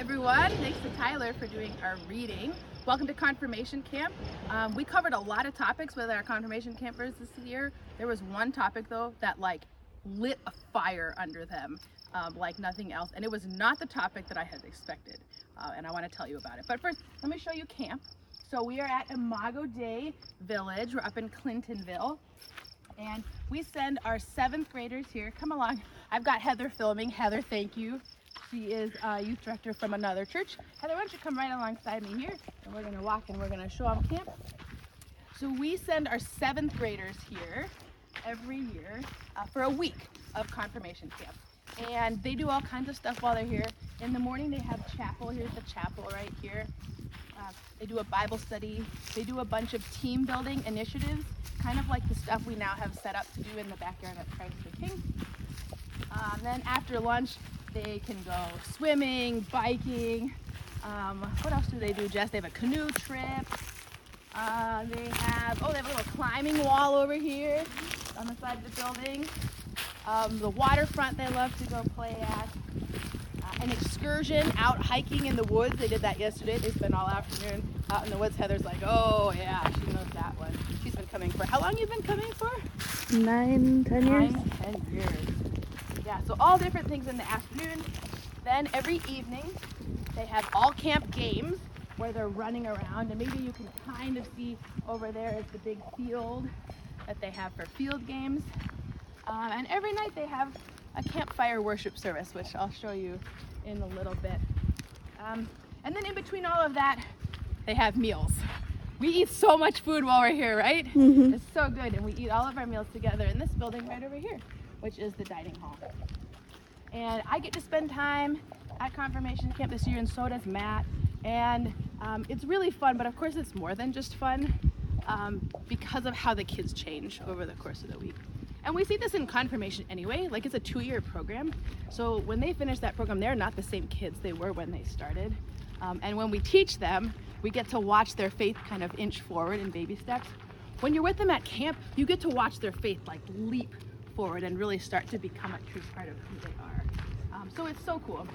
everyone. Thanks to Tyler for doing our reading. Welcome to confirmation camp. Um, we covered a lot of topics with our confirmation campers this year. There was one topic though that like lit a fire under them um, like nothing else, and it was not the topic that I had expected. Uh, and I want to tell you about it. But first, let me show you camp. So we are at Imago Dei Village. We're up in Clintonville. And we send our seventh graders here. Come along. I've got Heather filming. Heather, thank you. She is a youth director from another church. Heather, why don't you come right alongside me here? And we're going to walk and we're going to show them camp. So we send our seventh graders here every year uh, for a week of confirmation camp. And they do all kinds of stuff while they're here. In the morning, they have chapel. Here's the chapel right here. Uh, they do a Bible study. They do a bunch of team building initiatives, kind of like the stuff we now have set up to do in the backyard at Christ the King. Um, then after lunch, they can go swimming, biking. Um, what else do they do, Jess? They have a canoe trip. Uh, they have, oh, they have a little climbing wall over here on the side of the building. Um, the waterfront they love to go play at. Uh, an excursion out hiking in the woods. They did that yesterday. They spent all afternoon out in the woods. Heather's like, oh yeah, she knows that one. She's been coming for, how long you been coming for? Nine, ten years. Nine, ten years. Yeah, so all different things in the afternoon. Then every evening, they have all camp games where they're running around, and maybe you can kind of see over there is the big field that they have for field games. Um, and every night they have a campfire worship service, which I'll show you in a little bit. Um, and then in between all of that, they have meals. We eat so much food while we're here, right? Mhm. It's so good, and we eat all of our meals together in this building right over here, which is the dining hall. And I get to spend time at confirmation camp this year, and so does Matt. And um, it's really fun, but of course, it's more than just fun um, because of how the kids change over the course of the week. And we see this in confirmation anyway, like it's a two year program. So when they finish that program, they're not the same kids they were when they started. Um, and when we teach them, we get to watch their faith kind of inch forward in baby steps. When you're with them at camp, you get to watch their faith like leap forward and really start to become a true part of who they are. Um, so it's so cool.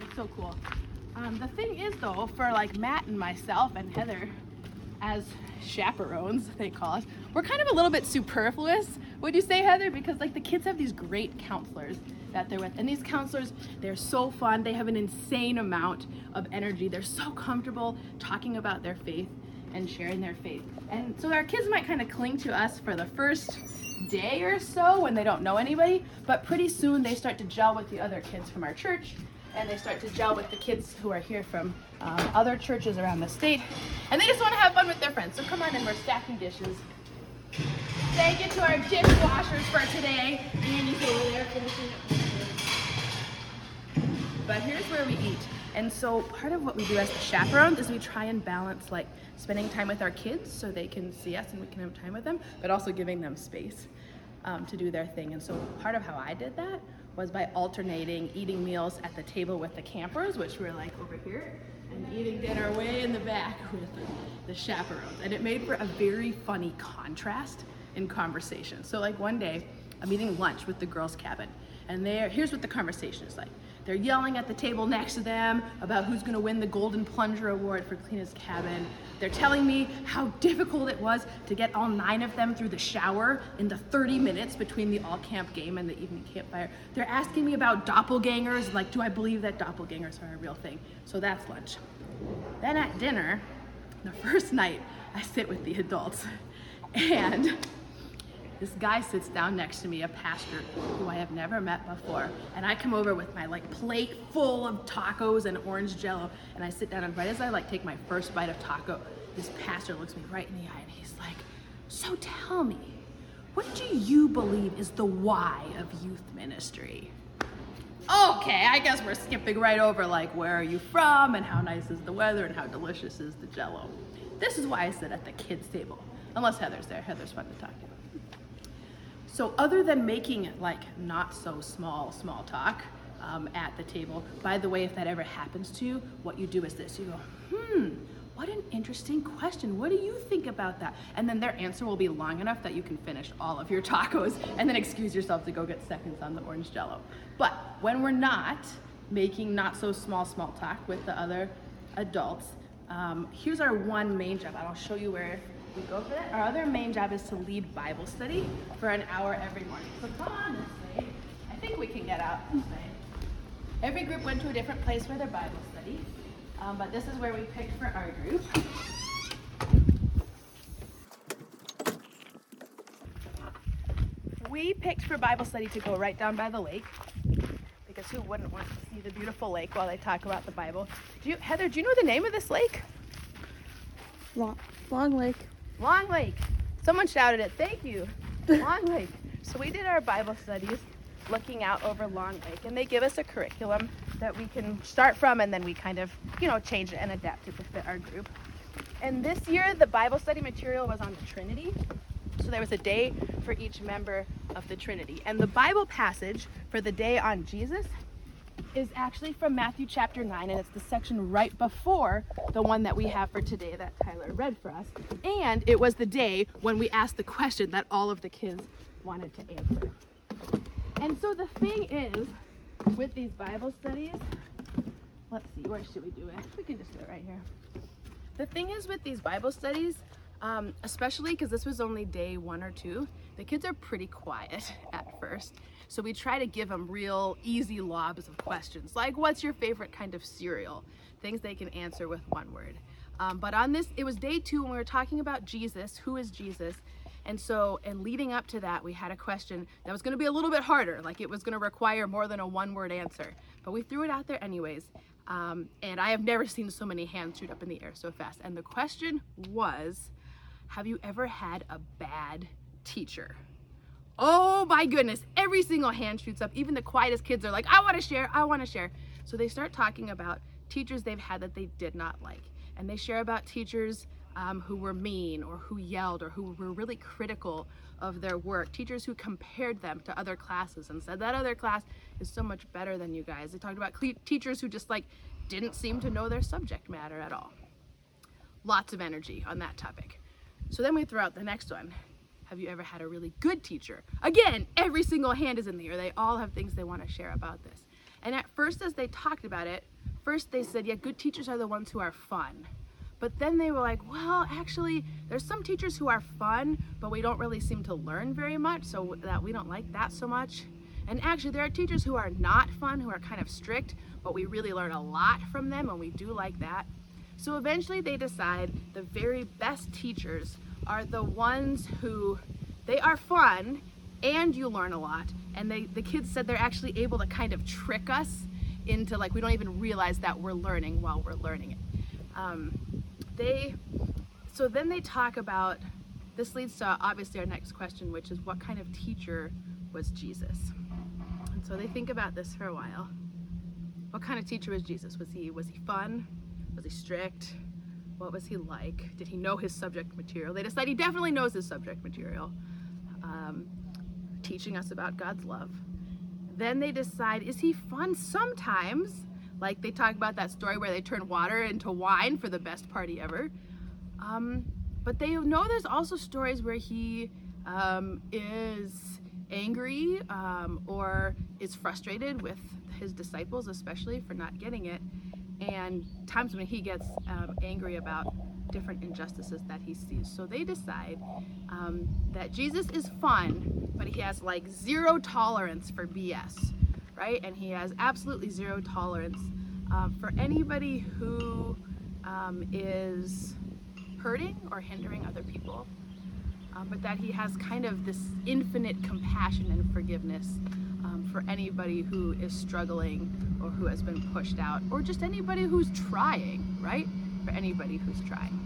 It's so cool. Um, the thing is, though, for like Matt and myself and Heather, as chaperones, they call us, we're kind of a little bit superfluous. Would you say, Heather? Because like the kids have these great counselors that they're with, and these counselors, they're so fun. They have an insane amount of energy. They're so comfortable talking about their faith and sharing their faith. And so our kids might kind of cling to us for the first day or so when they don't know anybody, but pretty soon they start to gel with the other kids from our church and they start to gel with the kids who are here from um, other churches around the state. And they just want to have fun with their friends. So come on in, we're stacking dishes. Thank you to our dishwashers for today. Andy's over there finishing up. But here's where we eat. And so part of what we do as the chaperones is we try and balance like spending time with our kids so they can see us and we can have time with them, but also giving them space um, to do their thing. And so part of how I did that was by alternating eating meals at the table with the campers, which were like over here, and eating dinner way in the back with the chaperones. And it made for a very funny contrast in conversation. So like one day, I'm eating lunch with the girls' cabin, and there, here's what the conversation is like. They're yelling at the table next to them about who's gonna win the Golden Plunger Award for cleanest cabin. They're telling me how difficult it was to get all nine of them through the shower in the 30 minutes between the all camp game and the evening campfire. They're asking me about doppelgangers, like, do I believe that doppelgangers are a real thing? So that's lunch. Then at dinner, the first night, I sit with the adults, and this guy sits down next to me, a pastor who I have never met before. And I come over with my like plate full of tacos and orange jello. And I sit down and right as I like take my first bite of taco, this pastor looks me right in the eye and he's like, So tell me, what do you believe is the why of youth ministry? Okay, I guess we're skipping right over like where are you from and how nice is the weather and how delicious is the jello. This is why I sit at the kids' table. Unless Heather's there. Heather's fun to talk to. So other than making it like not so small small talk um, at the table, by the way, if that ever happens to you, what you do is this: you go, hmm, what an interesting question. What do you think about that? And then their answer will be long enough that you can finish all of your tacos and then excuse yourself to go get seconds on the orange jello. But when we're not making not so small small talk with the other adults. Um, here's our one main job. I'll show you where we go for that. Our other main job is to lead Bible study for an hour every morning. So come on this way. I think we can get out this way. Every group went to a different place for their Bible study, um, but this is where we picked for our group. We picked for Bible study to go right down by the lake because who wouldn't want to see the beautiful lake while they talk about the Bible? Do you, Heather, do you know the name of this lake? Long, Long Lake. Long Lake. Someone shouted it. Thank you. Long Lake. So we did our Bible studies looking out over Long Lake, and they give us a curriculum that we can start from, and then we kind of, you know, change it and adapt it to fit our group. And this year, the Bible study material was on the Trinity. So there was a day for each member of the Trinity. And the Bible passage for the day on Jesus is actually from Matthew chapter 9, and it's the section right before the one that we have for today that Tyler read for us. And it was the day when we asked the question that all of the kids wanted to answer. And so the thing is, with these Bible studies, let's see, where should we do it? We can just do it right here. The thing is with these Bible studies, um, especially because this was only day one or two, the kids are pretty quiet at first. So we try to give them real easy lobs of questions, like what's your favorite kind of cereal? Things they can answer with one word. Um, but on this, it was day two when we were talking about Jesus. Who is Jesus? And so, and leading up to that, we had a question that was going to be a little bit harder, like it was going to require more than a one word answer. But we threw it out there anyways. Um, and I have never seen so many hands shoot up in the air so fast. And the question was Have you ever had a bad teacher? Oh my goodness, every single hand shoots up. Even the quietest kids are like, I want to share, I want to share. So they start talking about teachers they've had that they did not like. And they share about teachers um, who were mean or who yelled or who were really critical of their work. Teachers who compared them to other classes and said that other class is so much better than you guys. They talked about teachers who just like didn't seem to know their subject matter at all. Lots of energy on that topic. So then we throw out the next one. Have you ever had a really good teacher? Again, every single hand is in the air. They all have things they want to share about this. And at first, as they talked about it, first they said, yeah, good teachers are the ones who are fun. But then they were like, well, actually, there's some teachers who are fun, but we don't really seem to learn very much, so that we don't like that so much. And actually, there are teachers who are not fun, who are kind of strict, but we really learn a lot from them, and we do like that. So eventually, they decide the very best teachers are the ones who they are fun and you learn a lot. And they, the kids said they're actually able to kind of trick us into like we don't even realize that we're learning while we're learning it. Um, they so then they talk about this leads to obviously our next question, which is what kind of teacher was Jesus? And so they think about this for a while. What kind of teacher was Jesus? Was he was he fun? Was he strict? What was he like? Did he know his subject material? They decide he definitely knows his subject material, um, teaching us about God's love. Then they decide, is he fun sometimes? Like they talk about that story where they turn water into wine for the best party ever. Um, but they know there's also stories where he um, is angry um, or is frustrated with his disciples, especially for not getting it, and times when he gets um, angry about different injustices that he sees. So they decide um, that Jesus is fun, but he has like zero tolerance for BS, right? And he has absolutely zero tolerance um, for anybody who um, is hurting or hindering other people, um, but that he has kind of this infinite compassion and forgiveness for anybody who is struggling or who has been pushed out, or just anybody who's trying, right? For anybody who's trying.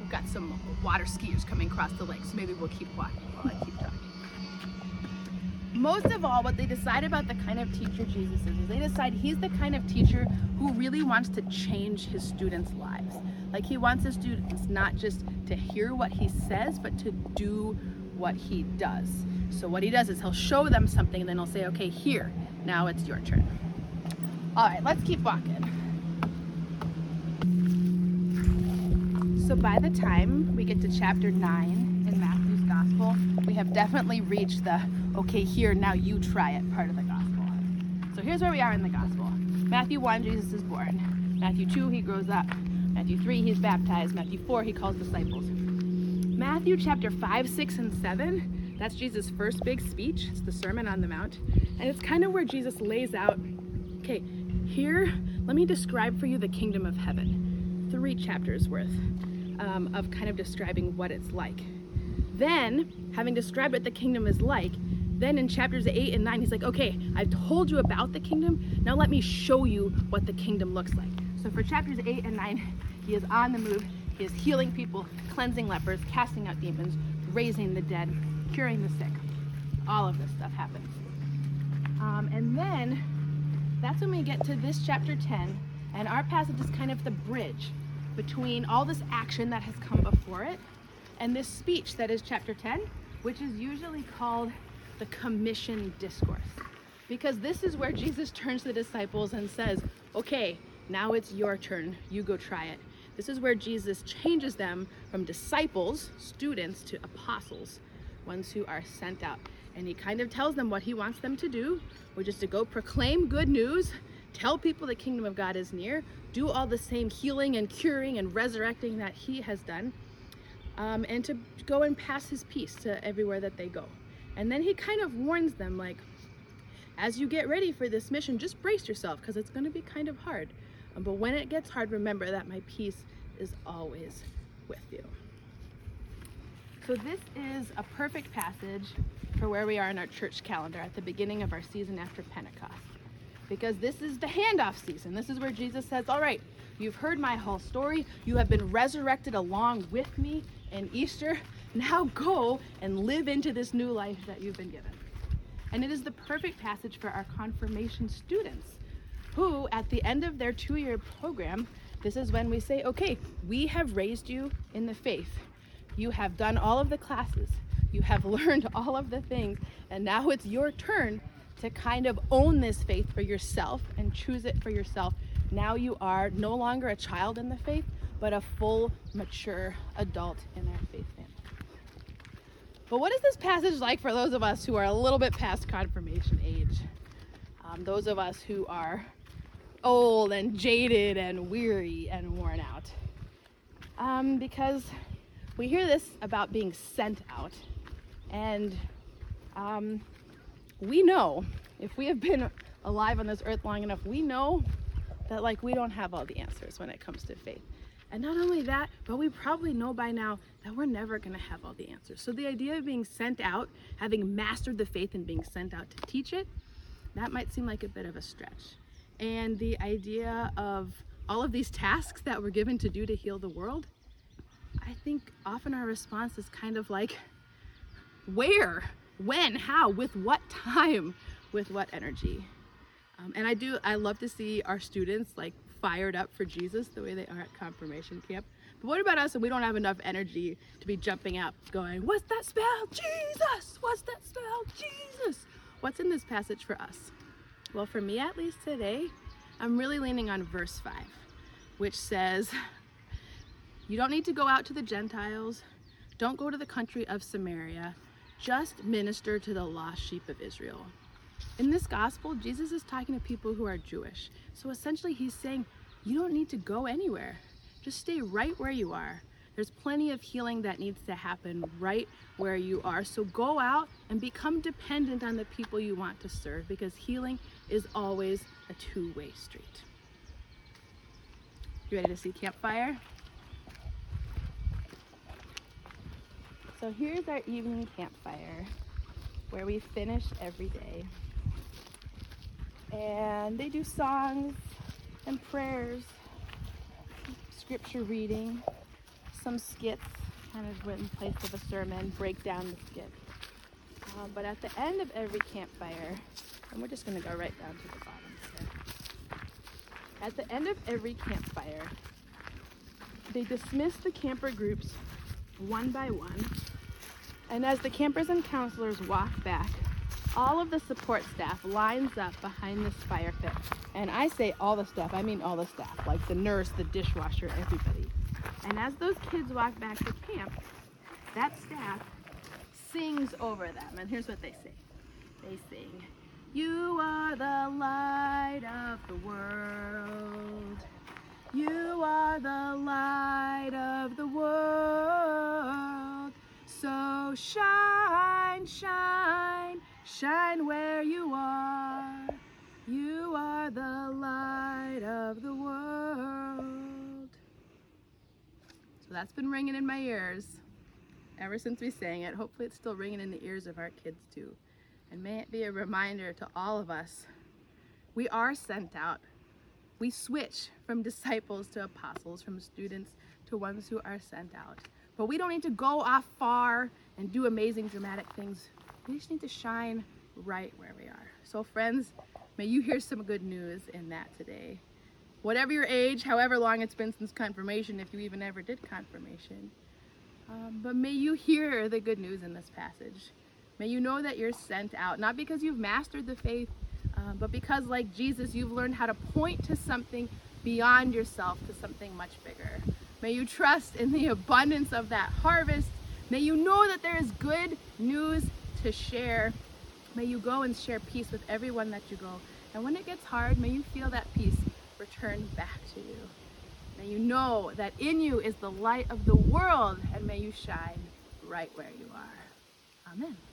We've got some water skiers coming across the lake, so maybe we'll keep walking while I keep talking. Most of all, what they decide about the kind of teacher Jesus is, is they decide he's the kind of teacher who really wants to change his students' lives. Like he wants his students not just to hear what he says, but to do what he does. So what he does is he'll show them something and then he'll say, okay, here, now it's your turn. All right, let's keep walking. So by the time we get to chapter 9 in Matthew's gospel, we have definitely reached the okay, here, now you try it part of the gospel. So here's where we are in the gospel. Matthew 1, Jesus is born. Matthew 2, he grows up. Matthew 3, he's baptized. Matthew 4, he calls disciples. Matthew chapter 5, 6, and 7, that's Jesus' first big speech. It's the Sermon on the Mount. And it's kind of where Jesus lays out okay, here, let me describe for you the kingdom of heaven. Three chapters worth um, of kind of describing what it's like. Then, having described what the kingdom is like, then in chapters 8 and 9, he's like, okay, I've told you about the kingdom. Now let me show you what the kingdom looks like. So for chapters 8 and 9, he is on the move. He is healing people, cleansing lepers, casting out demons, raising the dead, curing the sick. All of this stuff happens. Um, and then that's when we get to this chapter 10, and our passage is kind of the bridge between all this action that has come before it and this speech that is chapter 10, which is usually called the commission discourse. Because this is where Jesus turns to the disciples and says, Okay, now it's your turn. You go try it. This is where Jesus changes them from disciples, students, to apostles, ones who are sent out. And he kind of tells them what he wants them to do, which is to go proclaim good news, tell people the kingdom of God is near, do all the same healing and curing and resurrecting that he has done, um, and to go and pass his peace to everywhere that they go. And then he kind of warns them, like, as you get ready for this mission, just brace yourself because it's going to be kind of hard. Um, but when it gets hard, remember that my peace is always with you. So, this is a perfect passage for where we are in our church calendar at the beginning of our season after Pentecost. Because this is the handoff season. This is where Jesus says, All right, you've heard my whole story. You have been resurrected along with me in Easter. Now go and live into this new life that you've been given. And it is the perfect passage for our confirmation students who, at the end of their two year program, this is when we say, okay, we have raised you in the faith. You have done all of the classes, you have learned all of the things, and now it's your turn to kind of own this faith for yourself and choose it for yourself. Now you are no longer a child in the faith, but a full, mature adult in our faith family. But what is this passage like for those of us who are a little bit past confirmation age? Um, those of us who are old and jaded and weary and worn out. Um, because we hear this about being sent out, and um, we know if we have been alive on this earth long enough, we know that like we don't have all the answers when it comes to faith. And not only that, but we probably know by now that we're never going to have all the answers. So the idea of being sent out, having mastered the faith and being sent out to teach it, that might seem like a bit of a stretch. And the idea of all of these tasks that we're given to do to heal the world, I think often our response is kind of like, where, when, how, with what time, with what energy. Um, and I do, I love to see our students like fired up for Jesus the way they are at confirmation camp. But what about us when we don't have enough energy to be jumping out, going, What's that spell? Jesus! What's that spell? Jesus! What's in this passage for us? Well, for me at least today, I'm really leaning on verse 5, which says, You don't need to go out to the Gentiles, don't go to the country of Samaria, just minister to the lost sheep of Israel. In this gospel, Jesus is talking to people who are Jewish. So essentially, he's saying, you don't need to go anywhere. Just stay right where you are. There's plenty of healing that needs to happen right where you are. So go out and become dependent on the people you want to serve because healing is always a two way street. You ready to see campfire? So here's our evening campfire where we finish every day and they do songs and prayers, scripture reading, some skits, kind of in place of a sermon, break down the skit. Uh, but at the end of every campfire, and we're just going to go right down to the bottom here. At the end of every campfire, they dismiss the camper groups one by one. And as the campers and counselors walk back, all of the support staff lines up behind this fire pit. And I say all the staff, I mean all the staff, like the nurse, the dishwasher, everybody. And as those kids walk back to camp, that staff sings over them. And here's what they sing. they sing, You are the light of the world. You are the light of the world. So shine, shine, shine where you are. You are the light of the world. So that's been ringing in my ears ever since we sang it. Hopefully, it's still ringing in the ears of our kids too. And may it be a reminder to all of us we are sent out. We switch from disciples to apostles, from students to ones who are sent out. But we don't need to go off far and do amazing, dramatic things. We just need to shine right where we are. So, friends, may you hear some good news in that today. Whatever your age, however long it's been since confirmation, if you even ever did confirmation, um, but may you hear the good news in this passage. May you know that you're sent out, not because you've mastered the faith, um, but because, like Jesus, you've learned how to point to something beyond yourself, to something much bigger. May you trust in the abundance of that harvest. May you know that there is good news to share. May you go and share peace with everyone that you go. And when it gets hard, may you feel that peace return back to you. May you know that in you is the light of the world, and may you shine right where you are. Amen.